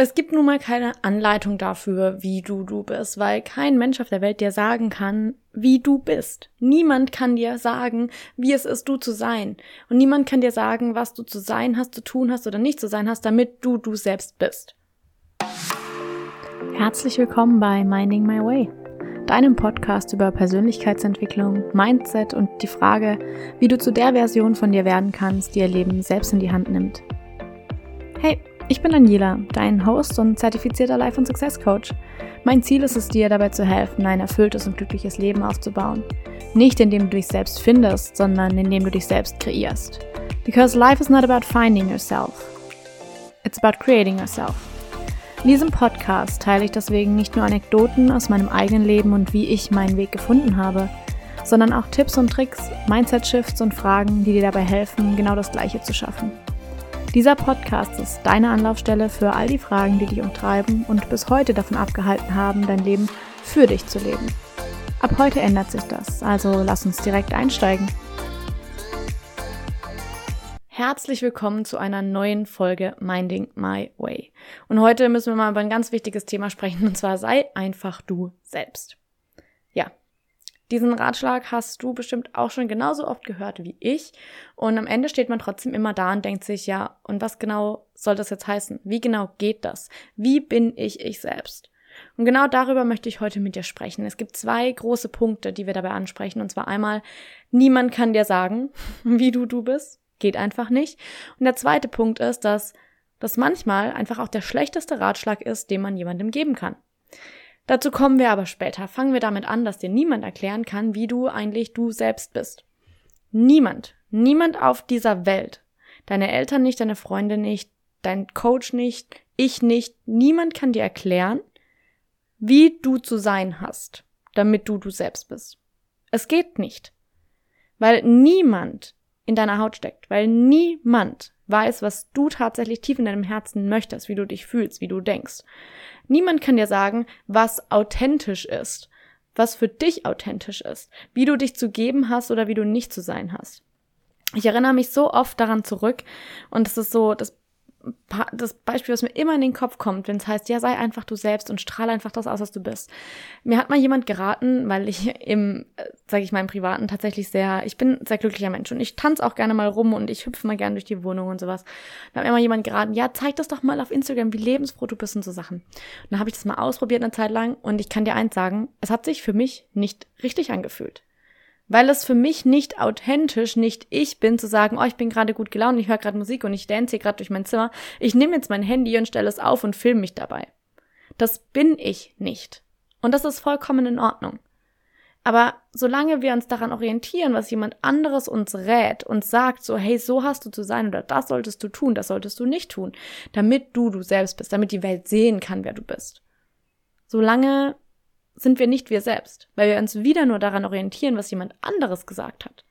Es gibt nun mal keine Anleitung dafür, wie du du bist, weil kein Mensch auf der Welt dir sagen kann, wie du bist. Niemand kann dir sagen, wie es ist, du zu sein. Und niemand kann dir sagen, was du zu sein hast, zu tun hast oder nicht zu sein hast, damit du du selbst bist. Herzlich willkommen bei Minding My Way, deinem Podcast über Persönlichkeitsentwicklung, Mindset und die Frage, wie du zu der Version von dir werden kannst, die ihr Leben selbst in die Hand nimmt. Hey, ich bin Daniela, dein Host und zertifizierter Life- und Success Coach. Mein Ziel ist es dir dabei zu helfen, ein erfülltes und glückliches Leben aufzubauen. Nicht indem du dich selbst findest, sondern indem du dich selbst kreierst. Because life is not about finding yourself. It's about creating yourself. In diesem Podcast teile ich deswegen nicht nur Anekdoten aus meinem eigenen Leben und wie ich meinen Weg gefunden habe, sondern auch Tipps und Tricks, Mindset-Shifts und Fragen, die dir dabei helfen, genau das Gleiche zu schaffen. Dieser Podcast ist deine Anlaufstelle für all die Fragen, die dich umtreiben und bis heute davon abgehalten haben, dein Leben für dich zu leben. Ab heute ändert sich das, also lass uns direkt einsteigen. Herzlich willkommen zu einer neuen Folge Minding My Way. Und heute müssen wir mal über ein ganz wichtiges Thema sprechen, und zwar sei einfach du selbst. Ja, diesen Ratschlag hast du bestimmt auch schon genauso oft gehört wie ich. Und am Ende steht man trotzdem immer da und denkt sich, ja, und was genau soll das jetzt heißen? Wie genau geht das? Wie bin ich ich selbst? Und genau darüber möchte ich heute mit dir sprechen. Es gibt zwei große Punkte, die wir dabei ansprechen. Und zwar einmal, niemand kann dir sagen, wie du du bist. Geht einfach nicht. Und der zweite Punkt ist, dass das manchmal einfach auch der schlechteste Ratschlag ist, den man jemandem geben kann. Dazu kommen wir aber später. Fangen wir damit an, dass dir niemand erklären kann, wie du eigentlich du selbst bist. Niemand. Niemand auf dieser Welt. Deine Eltern nicht, deine Freunde nicht, dein Coach nicht, ich nicht. Niemand kann dir erklären, wie du zu sein hast, damit du du selbst bist. Es geht nicht. Weil niemand in deiner Haut steckt, weil niemand weiß, was du tatsächlich tief in deinem Herzen möchtest, wie du dich fühlst, wie du denkst. Niemand kann dir sagen, was authentisch ist, was für dich authentisch ist, wie du dich zu geben hast oder wie du nicht zu sein hast. Ich erinnere mich so oft daran zurück und es ist so, das das Beispiel, was mir immer in den Kopf kommt, wenn es heißt, ja, sei einfach du selbst und strahle einfach das aus, was du bist. Mir hat mal jemand geraten, weil ich im, äh, sage ich mal, im Privaten tatsächlich sehr, ich bin ein sehr glücklicher Mensch und ich tanze auch gerne mal rum und ich hüpfe mal gerne durch die Wohnung und sowas. Da hat mir mal jemand geraten, ja, zeig das doch mal auf Instagram, wie lebensfroh du bist und so Sachen. Und dann habe ich das mal ausprobiert eine Zeit lang und ich kann dir eins sagen, es hat sich für mich nicht richtig angefühlt weil es für mich nicht authentisch, nicht ich bin, zu sagen, oh, ich bin gerade gut gelaunt, ich höre gerade Musik und ich dance hier gerade durch mein Zimmer. Ich nehme jetzt mein Handy und stelle es auf und filme mich dabei. Das bin ich nicht. Und das ist vollkommen in Ordnung. Aber solange wir uns daran orientieren, was jemand anderes uns rät und sagt, so, hey, so hast du zu sein oder das solltest du tun, das solltest du nicht tun, damit du du selbst bist, damit die Welt sehen kann, wer du bist. Solange sind wir nicht wir selbst, weil wir uns wieder nur daran orientieren, was jemand anderes gesagt hat.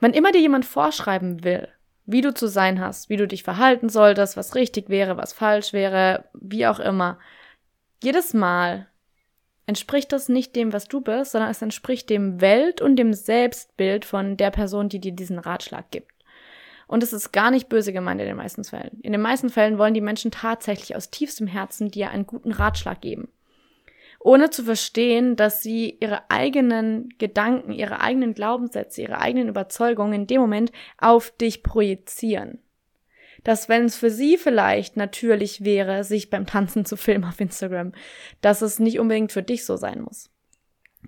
Wenn immer dir jemand vorschreiben will, wie du zu sein hast, wie du dich verhalten solltest, was richtig wäre, was falsch wäre, wie auch immer, jedes Mal entspricht das nicht dem, was du bist, sondern es entspricht dem Welt- und dem Selbstbild von der Person, die dir diesen Ratschlag gibt. Und es ist gar nicht böse gemeint in den meisten Fällen. In den meisten Fällen wollen die Menschen tatsächlich aus tiefstem Herzen dir einen guten Ratschlag geben ohne zu verstehen, dass sie ihre eigenen Gedanken, ihre eigenen Glaubenssätze, ihre eigenen Überzeugungen in dem Moment auf dich projizieren. Dass wenn es für sie vielleicht natürlich wäre, sich beim Tanzen zu filmen auf Instagram, dass es nicht unbedingt für dich so sein muss.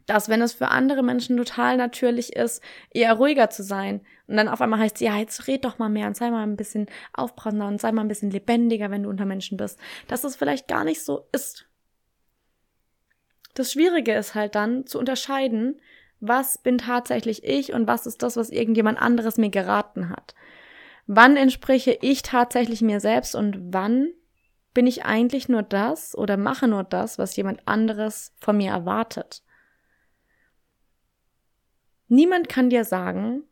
Dass wenn es für andere Menschen total natürlich ist, eher ruhiger zu sein und dann auf einmal heißt es, ja, jetzt red doch mal mehr und sei mal ein bisschen aufbrausender und sei mal ein bisschen lebendiger, wenn du unter Menschen bist, dass es vielleicht gar nicht so ist. Das Schwierige ist halt dann zu unterscheiden, was bin tatsächlich ich und was ist das, was irgendjemand anderes mir geraten hat. Wann entspreche ich tatsächlich mir selbst und wann bin ich eigentlich nur das oder mache nur das, was jemand anderes von mir erwartet. Niemand kann dir sagen,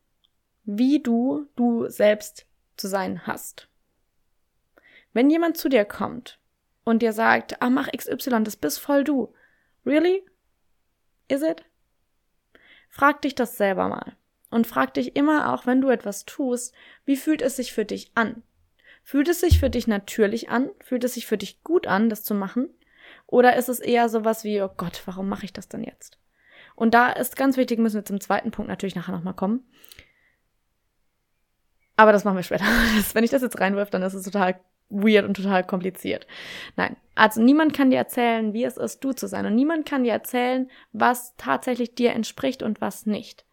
wie du du selbst zu sein hast. Wenn jemand zu dir kommt und dir sagt, ah, mach XY, das bist voll du, Really? Is it? Frag dich das selber mal. Und frag dich immer auch, wenn du etwas tust, wie fühlt es sich für dich an? Fühlt es sich für dich natürlich an? Fühlt es sich für dich gut an, das zu machen? Oder ist es eher sowas wie, oh Gott, warum mache ich das denn jetzt? Und da ist ganz wichtig, müssen wir zum zweiten Punkt natürlich nachher nochmal kommen. Aber das machen wir später. Wenn ich das jetzt reinwirf, dann ist es total weird und total kompliziert. Nein, also niemand kann dir erzählen, wie es ist, du zu sein. Und niemand kann dir erzählen, was tatsächlich dir entspricht und was nicht.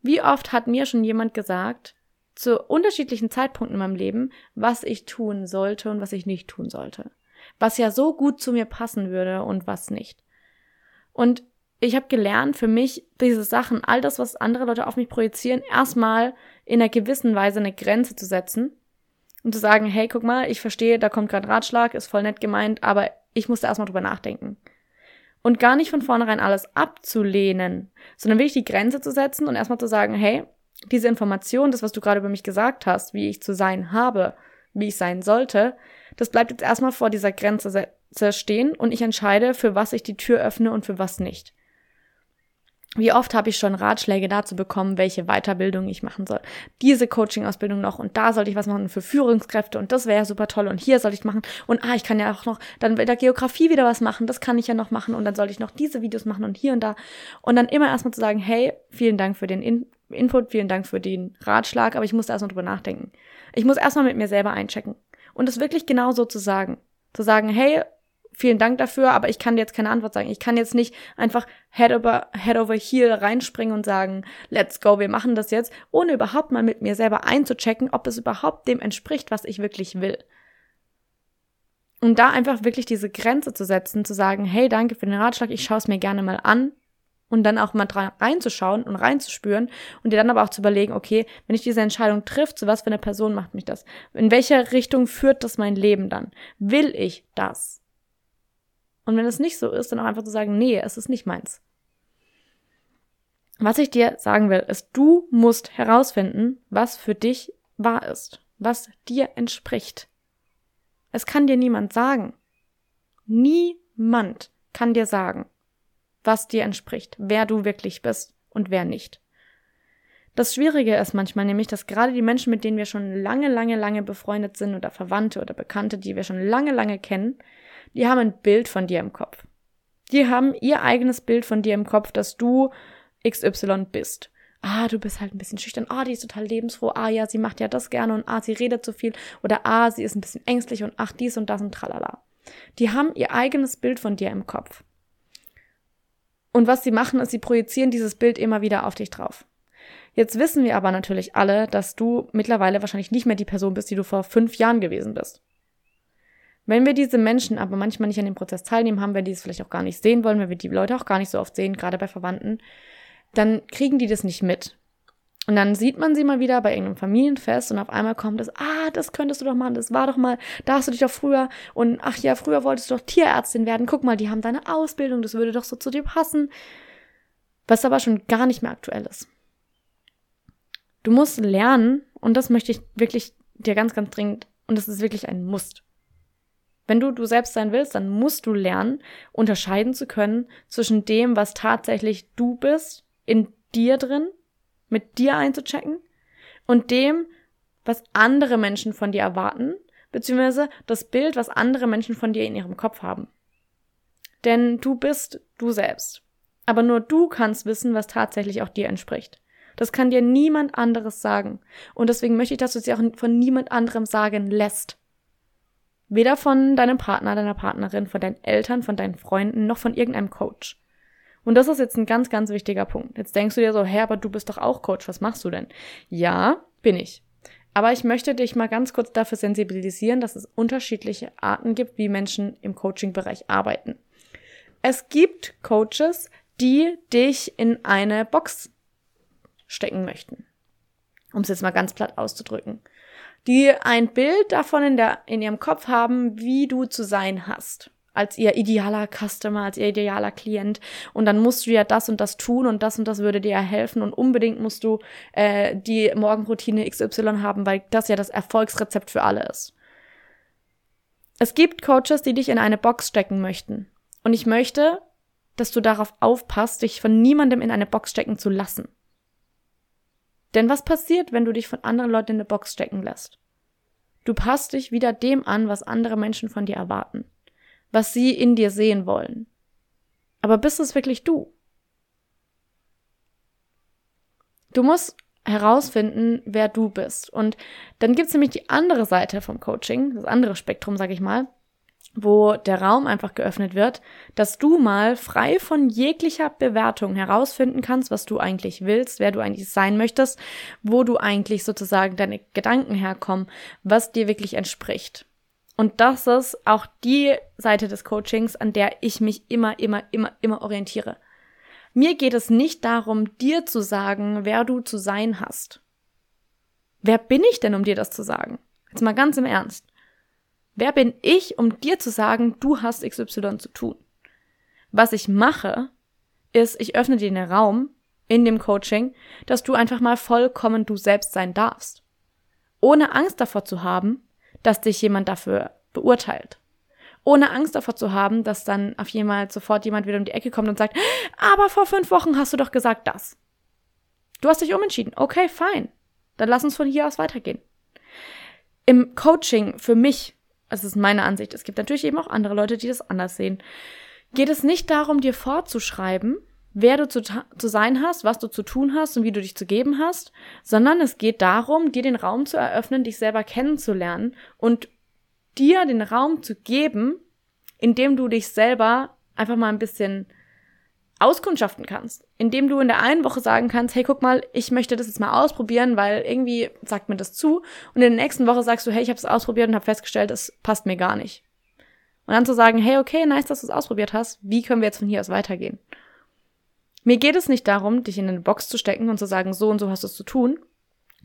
Wie oft hat mir schon jemand gesagt, zu unterschiedlichen Zeitpunkten in meinem Leben, was ich tun sollte und was ich nicht tun sollte. Was ja so gut zu mir passen würde und was nicht. Und ich habe gelernt, für mich diese Sachen, all das, was andere Leute auf mich projizieren, erstmal in einer gewissen Weise eine Grenze zu setzen und zu sagen, hey, guck mal, ich verstehe, da kommt gerade Ratschlag, ist voll nett gemeint, aber ich musste erstmal drüber nachdenken. Und gar nicht von vornherein alles abzulehnen, sondern wirklich die Grenze zu setzen und erstmal zu sagen, hey, diese Information, das, was du gerade über mich gesagt hast, wie ich zu sein habe, wie ich sein sollte, das bleibt jetzt erstmal vor dieser Grenze stehen und ich entscheide, für was ich die Tür öffne und für was nicht. Wie oft habe ich schon Ratschläge dazu bekommen, welche Weiterbildung ich machen soll. Diese Coaching-Ausbildung noch und da sollte ich was machen für Führungskräfte und das wäre super toll und hier sollte ich machen und ah, ich kann ja auch noch dann bei der Geografie wieder was machen, das kann ich ja noch machen und dann sollte ich noch diese Videos machen und hier und da und dann immer erstmal zu sagen, hey, vielen Dank für den In Input, vielen Dank für den Ratschlag, aber ich muss erstmal drüber nachdenken. Ich muss erstmal mit mir selber einchecken und es wirklich genau so zu sagen. Zu sagen, hey, vielen Dank dafür, aber ich kann dir jetzt keine Antwort sagen. Ich kann jetzt nicht einfach head over, head over heel reinspringen und sagen, let's go, wir machen das jetzt, ohne überhaupt mal mit mir selber einzuchecken, ob das überhaupt dem entspricht, was ich wirklich will. Und da einfach wirklich diese Grenze zu setzen, zu sagen, hey, danke für den Ratschlag, ich schaue es mir gerne mal an und dann auch mal dran reinzuschauen und reinzuspüren und dir dann aber auch zu überlegen, okay, wenn ich diese Entscheidung trifft, zu was für eine Person macht mich das? In welche Richtung führt das mein Leben dann? Will ich das? Und wenn es nicht so ist, dann auch einfach zu sagen, nee, es ist nicht meins. Was ich dir sagen will, ist, du musst herausfinden, was für dich wahr ist, was dir entspricht. Es kann dir niemand sagen. Niemand kann dir sagen, was dir entspricht, wer du wirklich bist und wer nicht. Das Schwierige ist manchmal nämlich, dass gerade die Menschen, mit denen wir schon lange, lange, lange befreundet sind oder Verwandte oder Bekannte, die wir schon lange, lange kennen, die haben ein Bild von dir im Kopf. Die haben ihr eigenes Bild von dir im Kopf, dass du XY bist. Ah, du bist halt ein bisschen schüchtern. Ah, die ist total lebensfroh. Ah, ja, sie macht ja das gerne und ah, sie redet zu viel. Oder ah, sie ist ein bisschen ängstlich und ach, dies und das und tralala. Die haben ihr eigenes Bild von dir im Kopf. Und was sie machen, ist, sie projizieren dieses Bild immer wieder auf dich drauf. Jetzt wissen wir aber natürlich alle, dass du mittlerweile wahrscheinlich nicht mehr die Person bist, die du vor fünf Jahren gewesen bist. Wenn wir diese Menschen aber manchmal nicht an dem Prozess teilnehmen haben, wenn die es vielleicht auch gar nicht sehen wollen, wenn wir die Leute auch gar nicht so oft sehen, gerade bei Verwandten, dann kriegen die das nicht mit. Und dann sieht man sie mal wieder bei irgendeinem Familienfest und auf einmal kommt es, ah, das könntest du doch machen, das war doch mal, da hast du dich doch früher und ach ja, früher wolltest du doch Tierärztin werden, guck mal, die haben deine Ausbildung, das würde doch so zu dir passen. Was aber schon gar nicht mehr aktuell ist. Du musst lernen, und das möchte ich wirklich dir ganz, ganz dringend, und das ist wirklich ein Muss. Wenn du du selbst sein willst, dann musst du lernen, unterscheiden zu können zwischen dem, was tatsächlich du bist, in dir drin, mit dir einzuchecken, und dem, was andere Menschen von dir erwarten, beziehungsweise das Bild, was andere Menschen von dir in ihrem Kopf haben. Denn du bist du selbst. Aber nur du kannst wissen, was tatsächlich auch dir entspricht. Das kann dir niemand anderes sagen. Und deswegen möchte ich, dass du es dir auch von niemand anderem sagen lässt. Weder von deinem Partner, deiner Partnerin, von deinen Eltern, von deinen Freunden, noch von irgendeinem Coach. Und das ist jetzt ein ganz, ganz wichtiger Punkt. Jetzt denkst du dir so, hä, aber du bist doch auch Coach, was machst du denn? Ja, bin ich. Aber ich möchte dich mal ganz kurz dafür sensibilisieren, dass es unterschiedliche Arten gibt, wie Menschen im Coaching-Bereich arbeiten. Es gibt Coaches, die dich in eine Box stecken möchten. Um es jetzt mal ganz platt auszudrücken die ein Bild davon in, der, in ihrem Kopf haben, wie du zu sein hast. Als ihr idealer Customer, als ihr idealer Klient. Und dann musst du ja das und das tun und das und das würde dir ja helfen. Und unbedingt musst du äh, die Morgenroutine XY haben, weil das ja das Erfolgsrezept für alle ist. Es gibt Coaches, die dich in eine Box stecken möchten. Und ich möchte, dass du darauf aufpasst, dich von niemandem in eine Box stecken zu lassen. Denn was passiert, wenn du dich von anderen Leuten in eine Box stecken lässt? Du passt dich wieder dem an, was andere Menschen von dir erwarten, was sie in dir sehen wollen. Aber bist es wirklich du? Du musst herausfinden, wer du bist. Und dann gibt es nämlich die andere Seite vom Coaching, das andere Spektrum, sag ich mal, wo der Raum einfach geöffnet wird, dass du mal frei von jeglicher Bewertung herausfinden kannst, was du eigentlich willst, wer du eigentlich sein möchtest, wo du eigentlich sozusagen deine Gedanken herkommen, was dir wirklich entspricht. Und das ist auch die Seite des Coachings, an der ich mich immer, immer, immer, immer orientiere. Mir geht es nicht darum, dir zu sagen, wer du zu sein hast. Wer bin ich denn, um dir das zu sagen? Jetzt mal ganz im Ernst. Wer bin ich, um dir zu sagen, du hast XY zu tun? Was ich mache, ist, ich öffne dir den Raum in dem Coaching, dass du einfach mal vollkommen du selbst sein darfst. Ohne Angst davor zu haben, dass dich jemand dafür beurteilt ohne Angst davor zu haben, dass dann auf jemand sofort jemand wieder um die Ecke kommt und sagt, aber vor fünf Wochen hast du doch gesagt das. Du hast dich umentschieden. Okay, fein. Dann lass uns von hier aus weitergehen. Im Coaching für mich, das ist meine Ansicht, es gibt natürlich eben auch andere Leute, die das anders sehen, geht es nicht darum, dir vorzuschreiben, wer du zu, zu sein hast, was du zu tun hast und wie du dich zu geben hast, sondern es geht darum, dir den Raum zu eröffnen, dich selber kennenzulernen und dir den Raum zu geben, indem du dich selber einfach mal ein bisschen auskundschaften kannst, indem du in der einen Woche sagen kannst, hey, guck mal, ich möchte das jetzt mal ausprobieren, weil irgendwie sagt mir das zu und in der nächsten Woche sagst du, hey, ich habe es ausprobiert und habe festgestellt, es passt mir gar nicht. Und dann zu sagen, hey, okay, nice, dass du es ausprobiert hast, wie können wir jetzt von hier aus weitergehen? Mir geht es nicht darum, dich in eine Box zu stecken und zu sagen, so und so hast du es zu tun,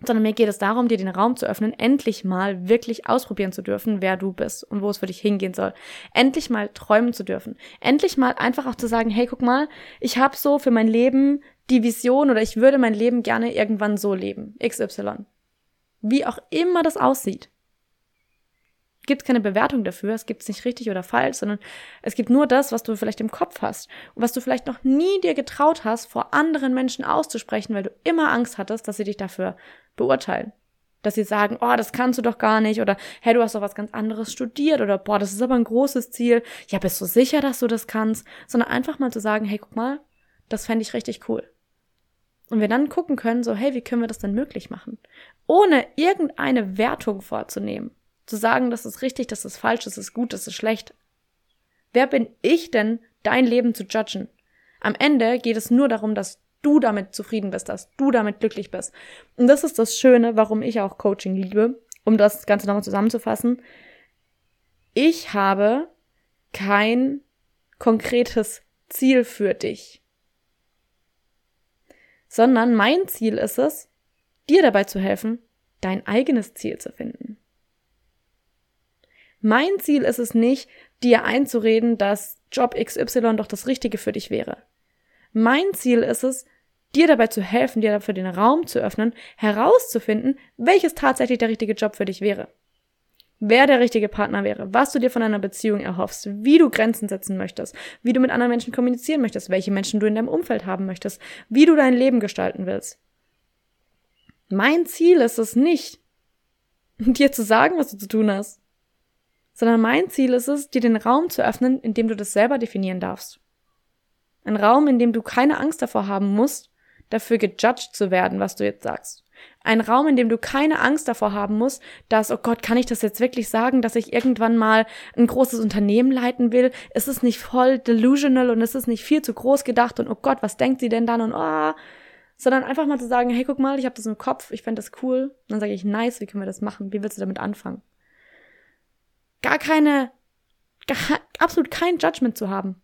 sondern mir geht es darum, dir den Raum zu öffnen, endlich mal wirklich ausprobieren zu dürfen, wer du bist und wo es für dich hingehen soll. Endlich mal träumen zu dürfen. Endlich mal einfach auch zu sagen, hey, guck mal, ich habe so für mein Leben die Vision oder ich würde mein Leben gerne irgendwann so leben. XY. Wie auch immer das aussieht gibt keine Bewertung dafür, es gibt es nicht richtig oder falsch, sondern es gibt nur das, was du vielleicht im Kopf hast und was du vielleicht noch nie dir getraut hast, vor anderen Menschen auszusprechen, weil du immer Angst hattest, dass sie dich dafür beurteilen. Dass sie sagen, oh, das kannst du doch gar nicht oder hey, du hast doch was ganz anderes studiert oder boah, das ist aber ein großes Ziel. Ja, bist du sicher, dass du das kannst? Sondern einfach mal zu sagen, hey, guck mal, das fände ich richtig cool. Und wir dann gucken können, so, hey, wie können wir das denn möglich machen? Ohne irgendeine Wertung vorzunehmen zu sagen, das ist richtig, das ist falsch, das ist gut, das ist schlecht. Wer bin ich denn, dein Leben zu judgen? Am Ende geht es nur darum, dass du damit zufrieden bist, dass du damit glücklich bist. Und das ist das Schöne, warum ich auch Coaching liebe, um das Ganze nochmal zusammenzufassen. Ich habe kein konkretes Ziel für dich, sondern mein Ziel ist es, dir dabei zu helfen, dein eigenes Ziel zu finden. Mein Ziel ist es nicht, dir einzureden, dass Job XY doch das Richtige für dich wäre. Mein Ziel ist es, dir dabei zu helfen, dir dafür den Raum zu öffnen, herauszufinden, welches tatsächlich der richtige Job für dich wäre. Wer der richtige Partner wäre, was du dir von einer Beziehung erhoffst, wie du Grenzen setzen möchtest, wie du mit anderen Menschen kommunizieren möchtest, welche Menschen du in deinem Umfeld haben möchtest, wie du dein Leben gestalten willst. Mein Ziel ist es nicht, dir zu sagen, was du zu tun hast sondern mein Ziel ist es, dir den Raum zu öffnen, in dem du das selber definieren darfst. Ein Raum, in dem du keine Angst davor haben musst, dafür gejudged zu werden, was du jetzt sagst. Ein Raum, in dem du keine Angst davor haben musst, dass, oh Gott, kann ich das jetzt wirklich sagen, dass ich irgendwann mal ein großes Unternehmen leiten will? Ist es nicht voll delusional und ist es nicht viel zu groß gedacht und oh Gott, was denkt sie denn dann und oh, sondern einfach mal zu sagen, hey, guck mal, ich habe das im Kopf, ich fände das cool. Und dann sage ich, nice, wie können wir das machen? Wie willst du damit anfangen? Gar keine, gar, absolut kein Judgment zu haben.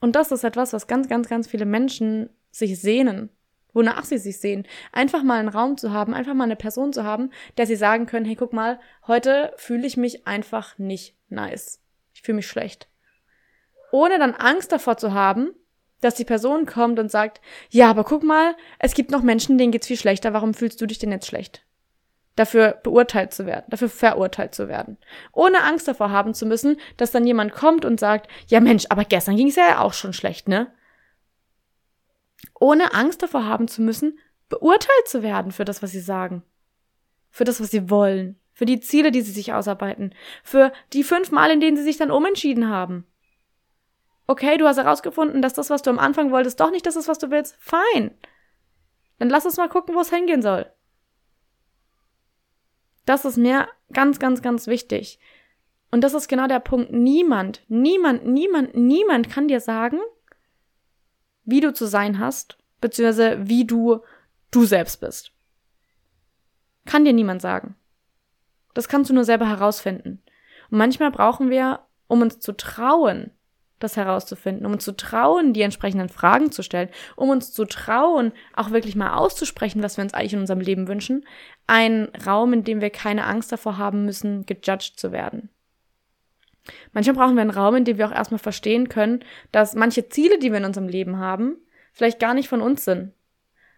Und das ist etwas, was ganz, ganz, ganz viele Menschen sich sehnen, wonach sie sich sehen. Einfach mal einen Raum zu haben, einfach mal eine Person zu haben, der sie sagen können, hey, guck mal, heute fühle ich mich einfach nicht nice. Ich fühle mich schlecht. Ohne dann Angst davor zu haben, dass die Person kommt und sagt, ja, aber guck mal, es gibt noch Menschen, denen geht's viel schlechter, warum fühlst du dich denn jetzt schlecht? Dafür beurteilt zu werden, dafür verurteilt zu werden. Ohne Angst davor haben zu müssen, dass dann jemand kommt und sagt, ja Mensch, aber gestern ging es ja auch schon schlecht, ne? Ohne Angst davor haben zu müssen, beurteilt zu werden für das, was sie sagen. Für das, was sie wollen. für die Ziele, die sie sich ausarbeiten, für die fünf Mal, in denen sie sich dann umentschieden haben. Okay, du hast herausgefunden, dass das, was du am Anfang wolltest, doch nicht das ist, was du willst. Fein. Dann lass uns mal gucken, wo es hingehen soll. Das ist mir ganz, ganz, ganz wichtig. Und das ist genau der Punkt. Niemand, niemand, niemand, niemand kann dir sagen, wie du zu sein hast, beziehungsweise wie du du selbst bist. Kann dir niemand sagen. Das kannst du nur selber herausfinden. Und manchmal brauchen wir, um uns zu trauen, das herauszufinden, um uns zu trauen, die entsprechenden Fragen zu stellen, um uns zu trauen, auch wirklich mal auszusprechen, was wir uns eigentlich in unserem Leben wünschen, ein Raum, in dem wir keine Angst davor haben müssen, gejudged zu werden. Manchmal brauchen wir einen Raum, in dem wir auch erstmal verstehen können, dass manche Ziele, die wir in unserem Leben haben, vielleicht gar nicht von uns sind,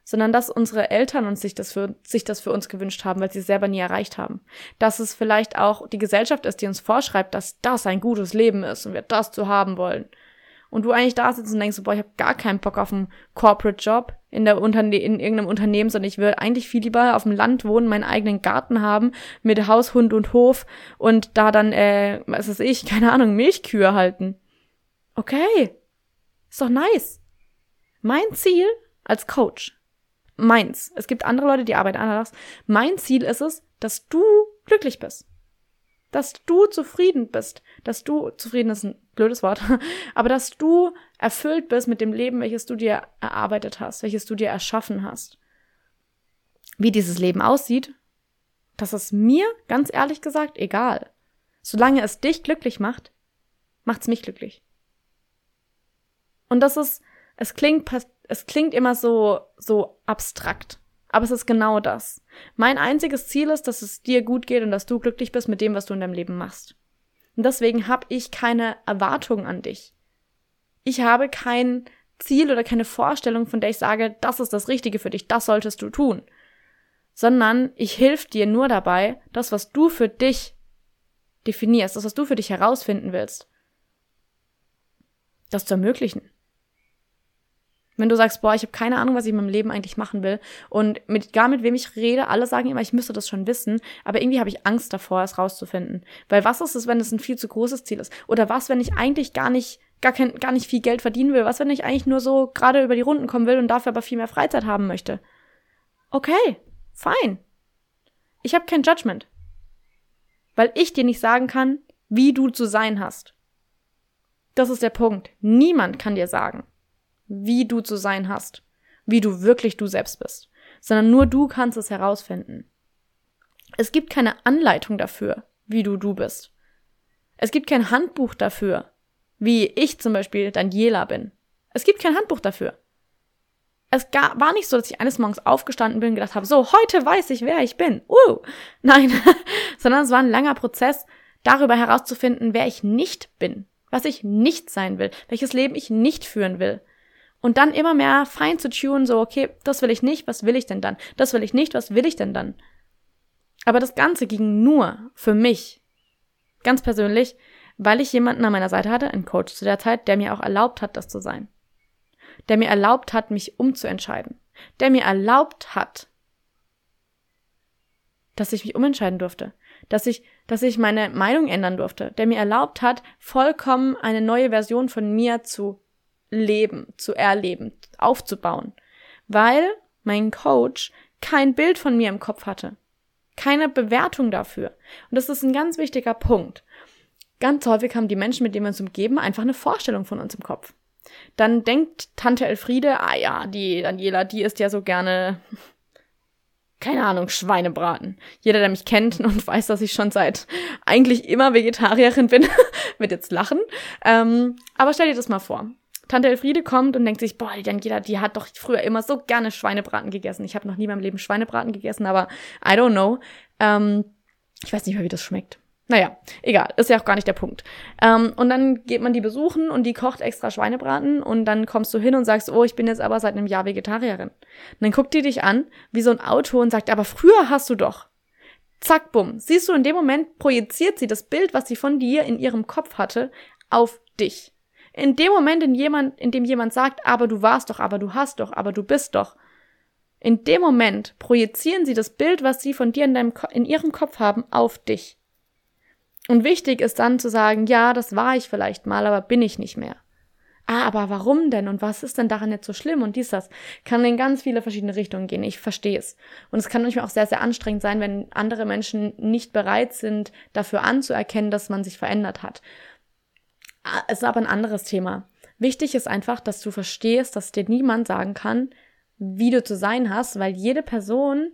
sondern dass unsere Eltern uns sich das für, sich das für uns gewünscht haben, weil sie es selber nie erreicht haben. Dass es vielleicht auch die Gesellschaft ist, die uns vorschreibt, dass das ein gutes Leben ist und wir das zu haben wollen. Und du eigentlich da sitzt und denkst, boah, ich habe gar keinen Bock auf einen Corporate-Job in, der Unterne in irgendeinem Unternehmen, sondern ich will eigentlich viel lieber auf dem Land wohnen, meinen eigenen Garten haben, mit Haus, Hund und Hof und da dann, äh, was weiß ich, keine Ahnung, Milchkühe halten. Okay, ist doch nice. Mein Ziel als Coach meins. Es gibt andere Leute, die arbeiten anders. Mein Ziel ist es, dass du glücklich bist. Dass du zufrieden bist. Dass du, zufrieden ist ein blödes Wort, aber dass du erfüllt bist mit dem Leben, welches du dir erarbeitet hast, welches du dir erschaffen hast. Wie dieses Leben aussieht, das ist mir, ganz ehrlich gesagt, egal. Solange es dich glücklich macht, macht's mich glücklich. Und das ist, es klingt es klingt immer so, so abstrakt. Aber es ist genau das. Mein einziges Ziel ist, dass es dir gut geht und dass du glücklich bist mit dem, was du in deinem Leben machst. Und deswegen habe ich keine Erwartung an dich. Ich habe kein Ziel oder keine Vorstellung, von der ich sage, das ist das Richtige für dich, das solltest du tun. Sondern ich hilf dir nur dabei, das, was du für dich definierst, das, was du für dich herausfinden willst, das zu ermöglichen. Wenn du sagst, boah, ich habe keine Ahnung, was ich in meinem Leben eigentlich machen will und mit gar mit wem ich rede, alle sagen immer, ich müsste das schon wissen, aber irgendwie habe ich Angst davor, es rauszufinden. Weil was ist es, wenn es ein viel zu großes Ziel ist? Oder was, wenn ich eigentlich gar nicht gar kein gar nicht viel Geld verdienen will? Was, wenn ich eigentlich nur so gerade über die Runden kommen will und dafür aber viel mehr Freizeit haben möchte? Okay, fein. Ich habe kein Judgment. Weil ich dir nicht sagen kann, wie du zu sein hast. Das ist der Punkt. Niemand kann dir sagen wie du zu sein hast, wie du wirklich du selbst bist, sondern nur du kannst es herausfinden. Es gibt keine Anleitung dafür, wie du du bist. Es gibt kein Handbuch dafür, wie ich zum Beispiel Daniela bin. Es gibt kein Handbuch dafür. Es war nicht so, dass ich eines Morgens aufgestanden bin und gedacht habe, so, heute weiß ich, wer ich bin. Uh! Nein, sondern es war ein langer Prozess, darüber herauszufinden, wer ich nicht bin, was ich nicht sein will, welches Leben ich nicht führen will, und dann immer mehr fein zu tun, so, okay, das will ich nicht, was will ich denn dann? Das will ich nicht, was will ich denn dann? Aber das Ganze ging nur für mich, ganz persönlich, weil ich jemanden an meiner Seite hatte, einen Coach zu der Zeit, der mir auch erlaubt hat, das zu sein. Der mir erlaubt hat, mich umzuentscheiden. Der mir erlaubt hat, dass ich mich umentscheiden durfte. Dass ich, dass ich meine Meinung ändern durfte. Der mir erlaubt hat, vollkommen eine neue Version von mir zu leben, zu erleben, aufzubauen, weil mein Coach kein Bild von mir im Kopf hatte, keine Bewertung dafür. Und das ist ein ganz wichtiger Punkt. Ganz häufig haben die Menschen, mit denen wir uns umgeben, einfach eine Vorstellung von uns im Kopf. Dann denkt Tante Elfriede, ah ja, die Daniela, die isst ja so gerne, keine Ahnung, Schweinebraten. Jeder, der mich kennt und weiß, dass ich schon seit eigentlich immer Vegetarierin bin, wird jetzt lachen. Ähm, aber stell dir das mal vor. Tante Elfriede kommt und denkt sich, boah, die Daniela, die hat doch früher immer so gerne Schweinebraten gegessen. Ich habe noch nie in meinem Leben Schweinebraten gegessen, aber I don't know. Ähm, ich weiß nicht mehr, wie das schmeckt. Naja, egal, ist ja auch gar nicht der Punkt. Ähm, und dann geht man die besuchen und die kocht extra Schweinebraten und dann kommst du hin und sagst, oh, ich bin jetzt aber seit einem Jahr Vegetarierin. Und dann guckt die dich an wie so ein Auto und sagt, aber früher hast du doch. Zack, bumm. Siehst du, in dem Moment projiziert sie das Bild, was sie von dir in ihrem Kopf hatte, auf dich. In dem Moment, in, jemand, in dem jemand sagt, aber du warst doch, aber du hast doch, aber du bist doch, In dem Moment projizieren sie das Bild, was sie von dir in, deinem, in ihrem Kopf haben, auf dich. Und wichtig ist dann zu sagen, ja, das war ich vielleicht mal, aber bin ich nicht mehr. Ah, aber warum denn? Und was ist denn daran jetzt so schlimm? Und dies, das. Kann in ganz viele verschiedene Richtungen gehen. Ich verstehe es. Und es kann manchmal auch sehr, sehr anstrengend sein, wenn andere Menschen nicht bereit sind, dafür anzuerkennen, dass man sich verändert hat. Ah, es ist aber ein anderes Thema. Wichtig ist einfach, dass du verstehst, dass dir niemand sagen kann, wie du zu sein hast, weil jede Person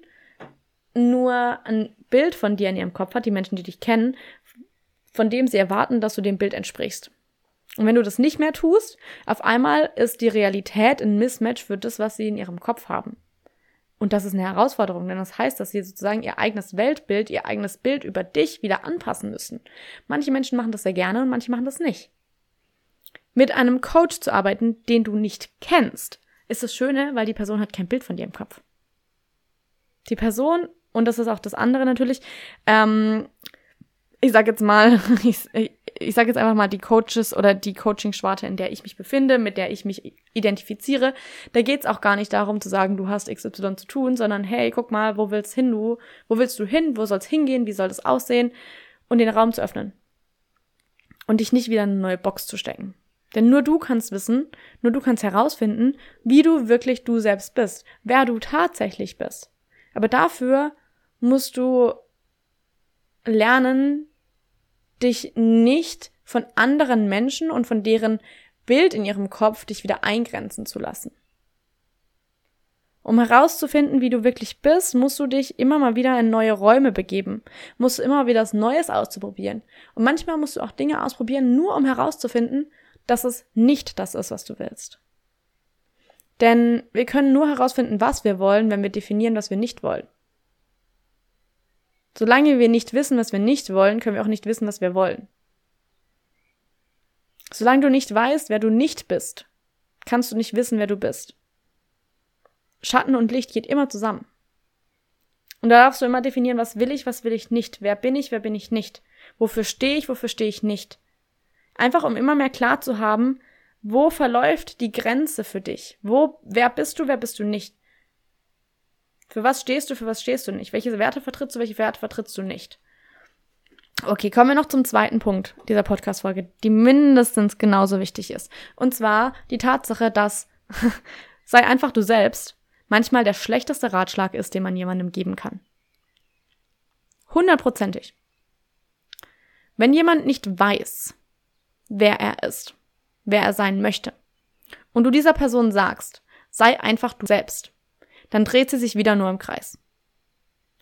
nur ein Bild von dir in ihrem Kopf hat, die Menschen, die dich kennen, von dem sie erwarten, dass du dem Bild entsprichst. Und wenn du das nicht mehr tust, auf einmal ist die Realität ein Mismatch für das, was sie in ihrem Kopf haben. Und das ist eine Herausforderung, denn das heißt, dass sie sozusagen ihr eigenes Weltbild, ihr eigenes Bild über dich wieder anpassen müssen. Manche Menschen machen das sehr gerne und manche machen das nicht. Mit einem Coach zu arbeiten, den du nicht kennst, ist das Schöne, weil die Person hat kein Bild von dir im Kopf. Die Person, und das ist auch das andere natürlich, ähm, ich sag jetzt mal, ich, ich sage jetzt einfach mal die Coaches oder die Coaching-Schwarte, in der ich mich befinde, mit der ich mich identifiziere, da geht's auch gar nicht darum zu sagen, du hast XY zu tun, sondern hey, guck mal, wo willst hin du? Wo willst du hin? Wo soll's hingehen? Wie soll das aussehen? Und den Raum zu öffnen. Und dich nicht wieder in eine neue Box zu stecken. Denn nur du kannst wissen, nur du kannst herausfinden, wie du wirklich du selbst bist, wer du tatsächlich bist. Aber dafür musst du lernen, dich nicht von anderen Menschen und von deren Bild in ihrem Kopf dich wieder eingrenzen zu lassen. Um herauszufinden, wie du wirklich bist, musst du dich immer mal wieder in neue Räume begeben, musst du immer wieder was Neues auszuprobieren. Und manchmal musst du auch Dinge ausprobieren, nur um herauszufinden, dass es nicht das ist, was du willst. Denn wir können nur herausfinden, was wir wollen, wenn wir definieren, was wir nicht wollen. Solange wir nicht wissen, was wir nicht wollen, können wir auch nicht wissen, was wir wollen. Solange du nicht weißt, wer du nicht bist, kannst du nicht wissen, wer du bist. Schatten und Licht geht immer zusammen. Und da darfst du immer definieren, was will ich, was will ich nicht. Wer bin ich, wer bin ich nicht. Wofür stehe ich, wofür stehe ich nicht. Einfach um immer mehr klar zu haben, wo verläuft die Grenze für dich? Wo, wer bist du, wer bist du nicht? Für was stehst du, für was stehst du nicht? Welche Werte vertrittst du, welche Werte vertrittst du nicht? Okay, kommen wir noch zum zweiten Punkt dieser Podcast-Folge, die mindestens genauso wichtig ist. Und zwar die Tatsache, dass sei einfach du selbst manchmal der schlechteste Ratschlag ist, den man jemandem geben kann. Hundertprozentig. Wenn jemand nicht weiß, wer er ist, wer er sein möchte, und du dieser Person sagst, sei einfach du selbst, dann dreht sie sich wieder nur im Kreis.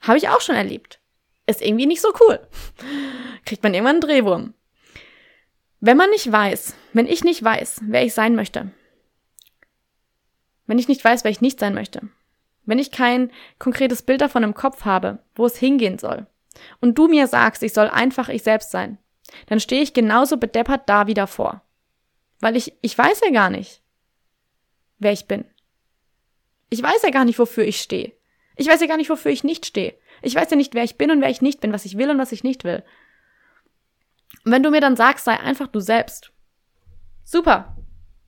Habe ich auch schon erlebt. Ist irgendwie nicht so cool. Kriegt man irgendwann einen Drehwurm. Wenn man nicht weiß, wenn ich nicht weiß, wer ich sein möchte, wenn ich nicht weiß, wer ich nicht sein möchte, wenn ich kein konkretes Bild davon im Kopf habe, wo es hingehen soll, und du mir sagst, ich soll einfach ich selbst sein, dann stehe ich genauso bedeppert da wie davor. Weil ich, ich weiß ja gar nicht, wer ich bin. Ich weiß ja gar nicht, wofür ich stehe. Ich weiß ja gar nicht, wofür ich nicht stehe. Ich weiß ja nicht, wer ich bin und wer ich nicht bin, was ich will und was ich nicht will. Und wenn du mir dann sagst, sei einfach du selbst. Super.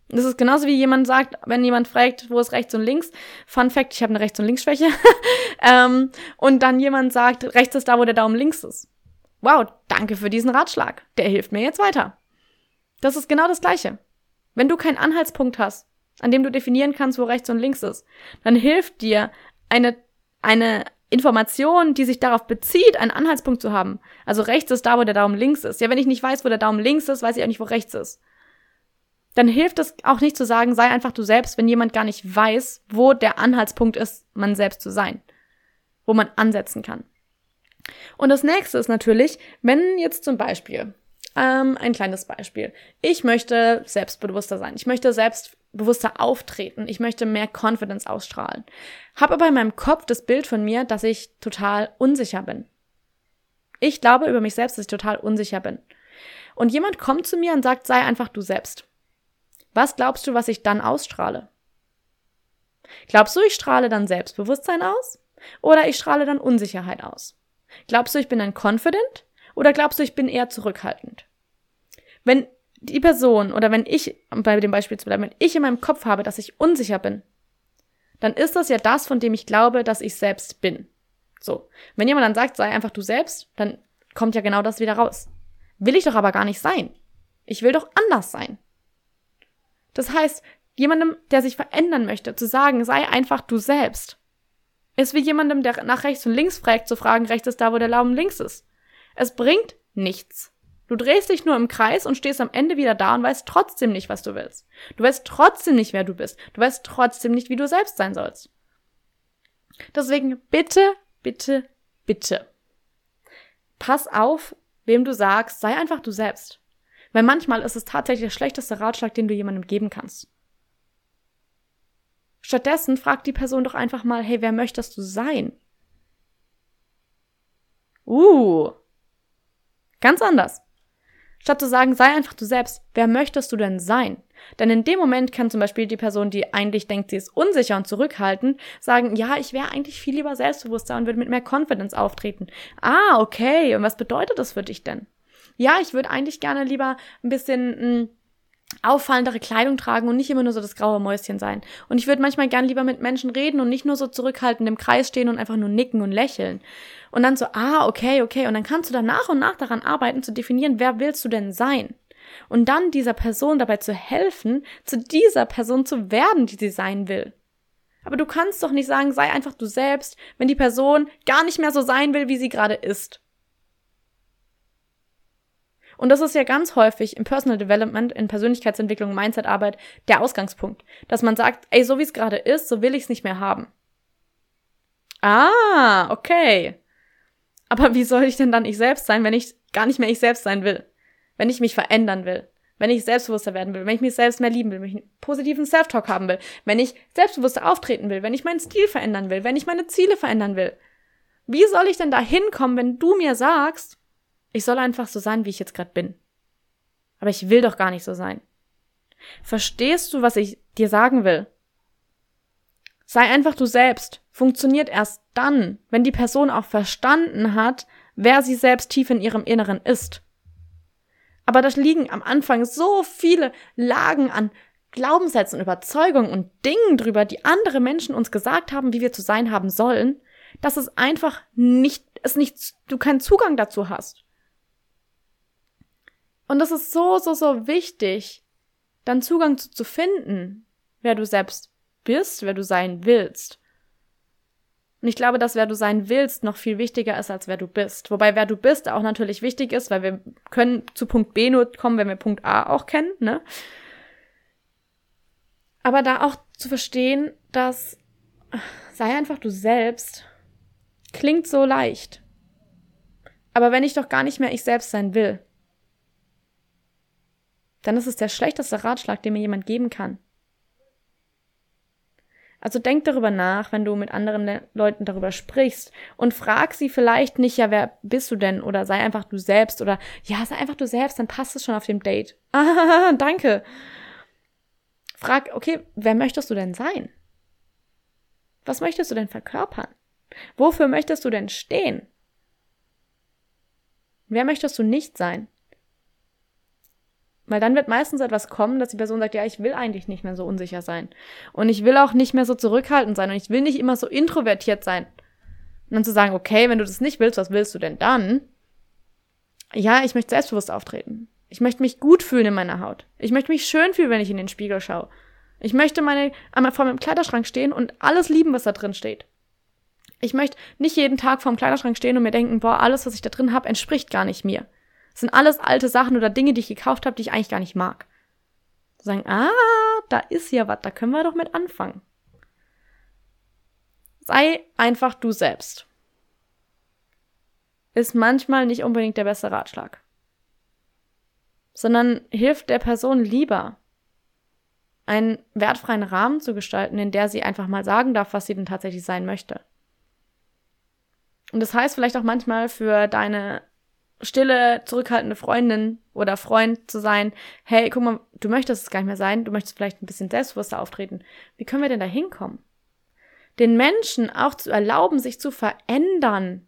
Das ist genauso wie jemand sagt, wenn jemand fragt, wo ist rechts und links. Fun Fact, ich habe eine Rechts- und Linksschwäche. ähm, und dann jemand sagt, rechts ist da, wo der Daumen links ist. Wow, danke für diesen Ratschlag. Der hilft mir jetzt weiter. Das ist genau das Gleiche. Wenn du keinen Anhaltspunkt hast, an dem du definieren kannst, wo rechts und links ist. Dann hilft dir eine, eine Information, die sich darauf bezieht, einen Anhaltspunkt zu haben. Also rechts ist da, wo der Daumen links ist. Ja, wenn ich nicht weiß, wo der Daumen links ist, weiß ich auch nicht, wo rechts ist. Dann hilft es auch nicht zu sagen, sei einfach du selbst, wenn jemand gar nicht weiß, wo der Anhaltspunkt ist, man selbst zu sein. Wo man ansetzen kann. Und das nächste ist natürlich, wenn jetzt zum Beispiel, ähm, ein kleines Beispiel, ich möchte selbstbewusster sein, ich möchte selbst bewusster auftreten. Ich möchte mehr Confidence ausstrahlen. Habe aber in meinem Kopf das Bild von mir, dass ich total unsicher bin. Ich glaube über mich selbst, dass ich total unsicher bin. Und jemand kommt zu mir und sagt, sei einfach du selbst. Was glaubst du, was ich dann ausstrahle? Glaubst du, ich strahle dann Selbstbewusstsein aus? Oder ich strahle dann Unsicherheit aus? Glaubst du, ich bin dann confident? Oder glaubst du, ich bin eher zurückhaltend? Wenn die Person oder wenn ich, bei dem Beispiel zu bleiben, wenn ich in meinem Kopf habe, dass ich unsicher bin, dann ist das ja das, von dem ich glaube, dass ich selbst bin. So. Wenn jemand dann sagt, sei einfach du selbst, dann kommt ja genau das wieder raus. Will ich doch aber gar nicht sein. Ich will doch anders sein. Das heißt, jemandem, der sich verändern möchte, zu sagen, sei einfach du selbst, ist wie jemandem, der nach rechts und links fragt, zu fragen, rechts ist da, wo der Lauben links ist. Es bringt nichts. Du drehst dich nur im Kreis und stehst am Ende wieder da und weißt trotzdem nicht, was du willst. Du weißt trotzdem nicht, wer du bist. Du weißt trotzdem nicht, wie du selbst sein sollst. Deswegen bitte, bitte, bitte. Pass auf, wem du sagst, sei einfach du selbst. Weil manchmal ist es tatsächlich der schlechteste Ratschlag, den du jemandem geben kannst. Stattdessen frag die Person doch einfach mal, hey, wer möchtest du sein? Uh. Ganz anders. Statt zu sagen, sei einfach du selbst, wer möchtest du denn sein? Denn in dem Moment kann zum Beispiel die Person, die eigentlich denkt, sie ist unsicher und zurückhaltend, sagen, ja, ich wäre eigentlich viel lieber selbstbewusster und würde mit mehr Confidence auftreten. Ah, okay. Und was bedeutet das für dich denn? Ja, ich würde eigentlich gerne lieber ein bisschen hm, auffallendere Kleidung tragen und nicht immer nur so das graue Mäuschen sein. Und ich würde manchmal gern lieber mit Menschen reden und nicht nur so zurückhaltend im Kreis stehen und einfach nur nicken und lächeln. Und dann so, ah, okay, okay. Und dann kannst du dann nach und nach daran arbeiten, zu definieren, wer willst du denn sein? Und dann dieser Person dabei zu helfen, zu dieser Person zu werden, die sie sein will. Aber du kannst doch nicht sagen, sei einfach du selbst, wenn die Person gar nicht mehr so sein will, wie sie gerade ist. Und das ist ja ganz häufig im Personal Development, in Persönlichkeitsentwicklung, Mindsetarbeit der Ausgangspunkt, dass man sagt, ey, so wie es gerade ist, so will ich es nicht mehr haben. Ah, okay. Aber wie soll ich denn dann ich selbst sein, wenn ich gar nicht mehr ich selbst sein will? Wenn ich mich verändern will? Wenn ich selbstbewusster werden will? Wenn ich mich selbst mehr lieben will? Wenn ich einen positiven Self-Talk haben will? Wenn ich selbstbewusster auftreten will? Wenn ich meinen Stil verändern will? Wenn ich meine Ziele verändern will? Wie soll ich denn da hinkommen, wenn du mir sagst, ich soll einfach so sein, wie ich jetzt gerade bin. Aber ich will doch gar nicht so sein. Verstehst du, was ich dir sagen will? Sei einfach du selbst. Funktioniert erst dann, wenn die Person auch verstanden hat, wer sie selbst tief in ihrem Inneren ist. Aber da liegen am Anfang so viele Lagen an Glaubenssätzen, Überzeugungen und Dingen drüber, die andere Menschen uns gesagt haben, wie wir zu sein haben sollen, dass es einfach nicht, es nicht, du keinen Zugang dazu hast. Und das ist so, so, so wichtig, dann Zugang zu, zu finden, wer du selbst bist, wer du sein willst. Und ich glaube, dass wer du sein willst noch viel wichtiger ist, als wer du bist. Wobei wer du bist auch natürlich wichtig ist, weil wir können zu Punkt B nur kommen, wenn wir Punkt A auch kennen, ne? Aber da auch zu verstehen, dass sei einfach du selbst klingt so leicht. Aber wenn ich doch gar nicht mehr ich selbst sein will, dann ist es der schlechteste Ratschlag, den mir jemand geben kann. Also denk darüber nach, wenn du mit anderen Le Leuten darüber sprichst und frag sie vielleicht nicht, ja, wer bist du denn? Oder sei einfach du selbst oder ja, sei einfach du selbst, dann passt es schon auf dem Date. Ah, danke. Frag, okay, wer möchtest du denn sein? Was möchtest du denn verkörpern? Wofür möchtest du denn stehen? Wer möchtest du nicht sein? Weil dann wird meistens etwas kommen, dass die Person sagt, ja, ich will eigentlich nicht mehr so unsicher sein. Und ich will auch nicht mehr so zurückhaltend sein und ich will nicht immer so introvertiert sein. Und dann zu sagen, okay, wenn du das nicht willst, was willst du denn dann? Ja, ich möchte selbstbewusst auftreten. Ich möchte mich gut fühlen in meiner Haut. Ich möchte mich schön fühlen, wenn ich in den Spiegel schaue. Ich möchte meine, einmal vor meinem Kleiderschrank stehen und alles lieben, was da drin steht. Ich möchte nicht jeden Tag vor dem Kleiderschrank stehen und mir denken, boah, alles, was ich da drin habe, entspricht gar nicht mir. Das sind alles alte Sachen oder Dinge, die ich gekauft habe, die ich eigentlich gar nicht mag. Zu sagen, ah, da ist ja was, da können wir doch mit anfangen. Sei einfach du selbst. Ist manchmal nicht unbedingt der beste Ratschlag. Sondern hilft der Person lieber, einen wertfreien Rahmen zu gestalten, in der sie einfach mal sagen darf, was sie denn tatsächlich sein möchte. Und das heißt vielleicht auch manchmal für deine stille, zurückhaltende Freundin oder Freund zu sein, hey, guck mal, du möchtest es gar nicht mehr sein, du möchtest vielleicht ein bisschen selbstbewusster auftreten. Wie können wir denn da hinkommen? Den Menschen auch zu erlauben, sich zu verändern.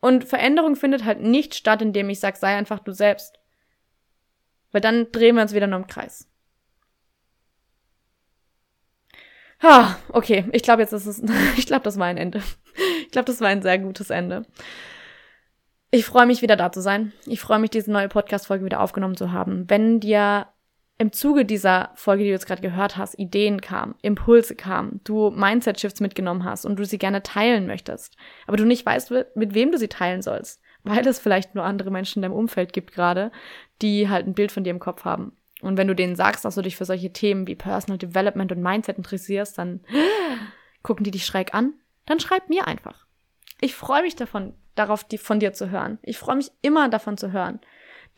Und Veränderung findet halt nicht statt, indem ich sage, sei einfach du selbst. Weil dann drehen wir uns wieder nur im Kreis. Ah, okay, ich glaube, jetzt ist es, ich glaube, das war ein Ende. Ich glaube, das war ein sehr gutes Ende. Ich freue mich wieder da zu sein. Ich freue mich, diese neue Podcast-Folge wieder aufgenommen zu haben. Wenn dir im Zuge dieser Folge, die du jetzt gerade gehört hast, Ideen kamen, Impulse kamen, du Mindset-Shifts mitgenommen hast und du sie gerne teilen möchtest, aber du nicht weißt, mit wem du sie teilen sollst, weil es vielleicht nur andere Menschen in deinem Umfeld gibt gerade, die halt ein Bild von dir im Kopf haben. Und wenn du denen sagst, dass du dich für solche Themen wie Personal Development und Mindset interessierst, dann gucken die dich schräg an. Dann schreib mir einfach. Ich freue mich davon, darauf, die von dir zu hören. Ich freue mich immer davon zu hören.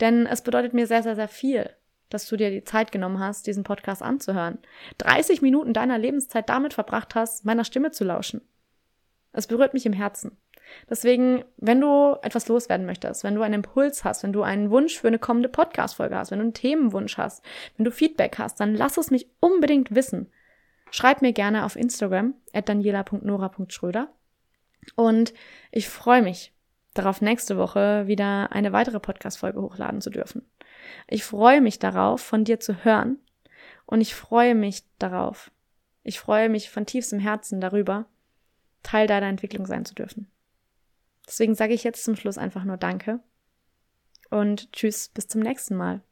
Denn es bedeutet mir sehr, sehr, sehr viel, dass du dir die Zeit genommen hast, diesen Podcast anzuhören. 30 Minuten deiner Lebenszeit damit verbracht hast, meiner Stimme zu lauschen. Es berührt mich im Herzen. Deswegen, wenn du etwas loswerden möchtest, wenn du einen Impuls hast, wenn du einen Wunsch für eine kommende Podcast-Folge hast, wenn du einen Themenwunsch hast, wenn du Feedback hast, dann lass es mich unbedingt wissen. Schreib mir gerne auf Instagram at daniela.nora.schröder. Und ich freue mich darauf, nächste Woche wieder eine weitere Podcast-Folge hochladen zu dürfen. Ich freue mich darauf, von dir zu hören. Und ich freue mich darauf. Ich freue mich von tiefstem Herzen darüber, Teil deiner Entwicklung sein zu dürfen. Deswegen sage ich jetzt zum Schluss einfach nur Danke und tschüss, bis zum nächsten Mal.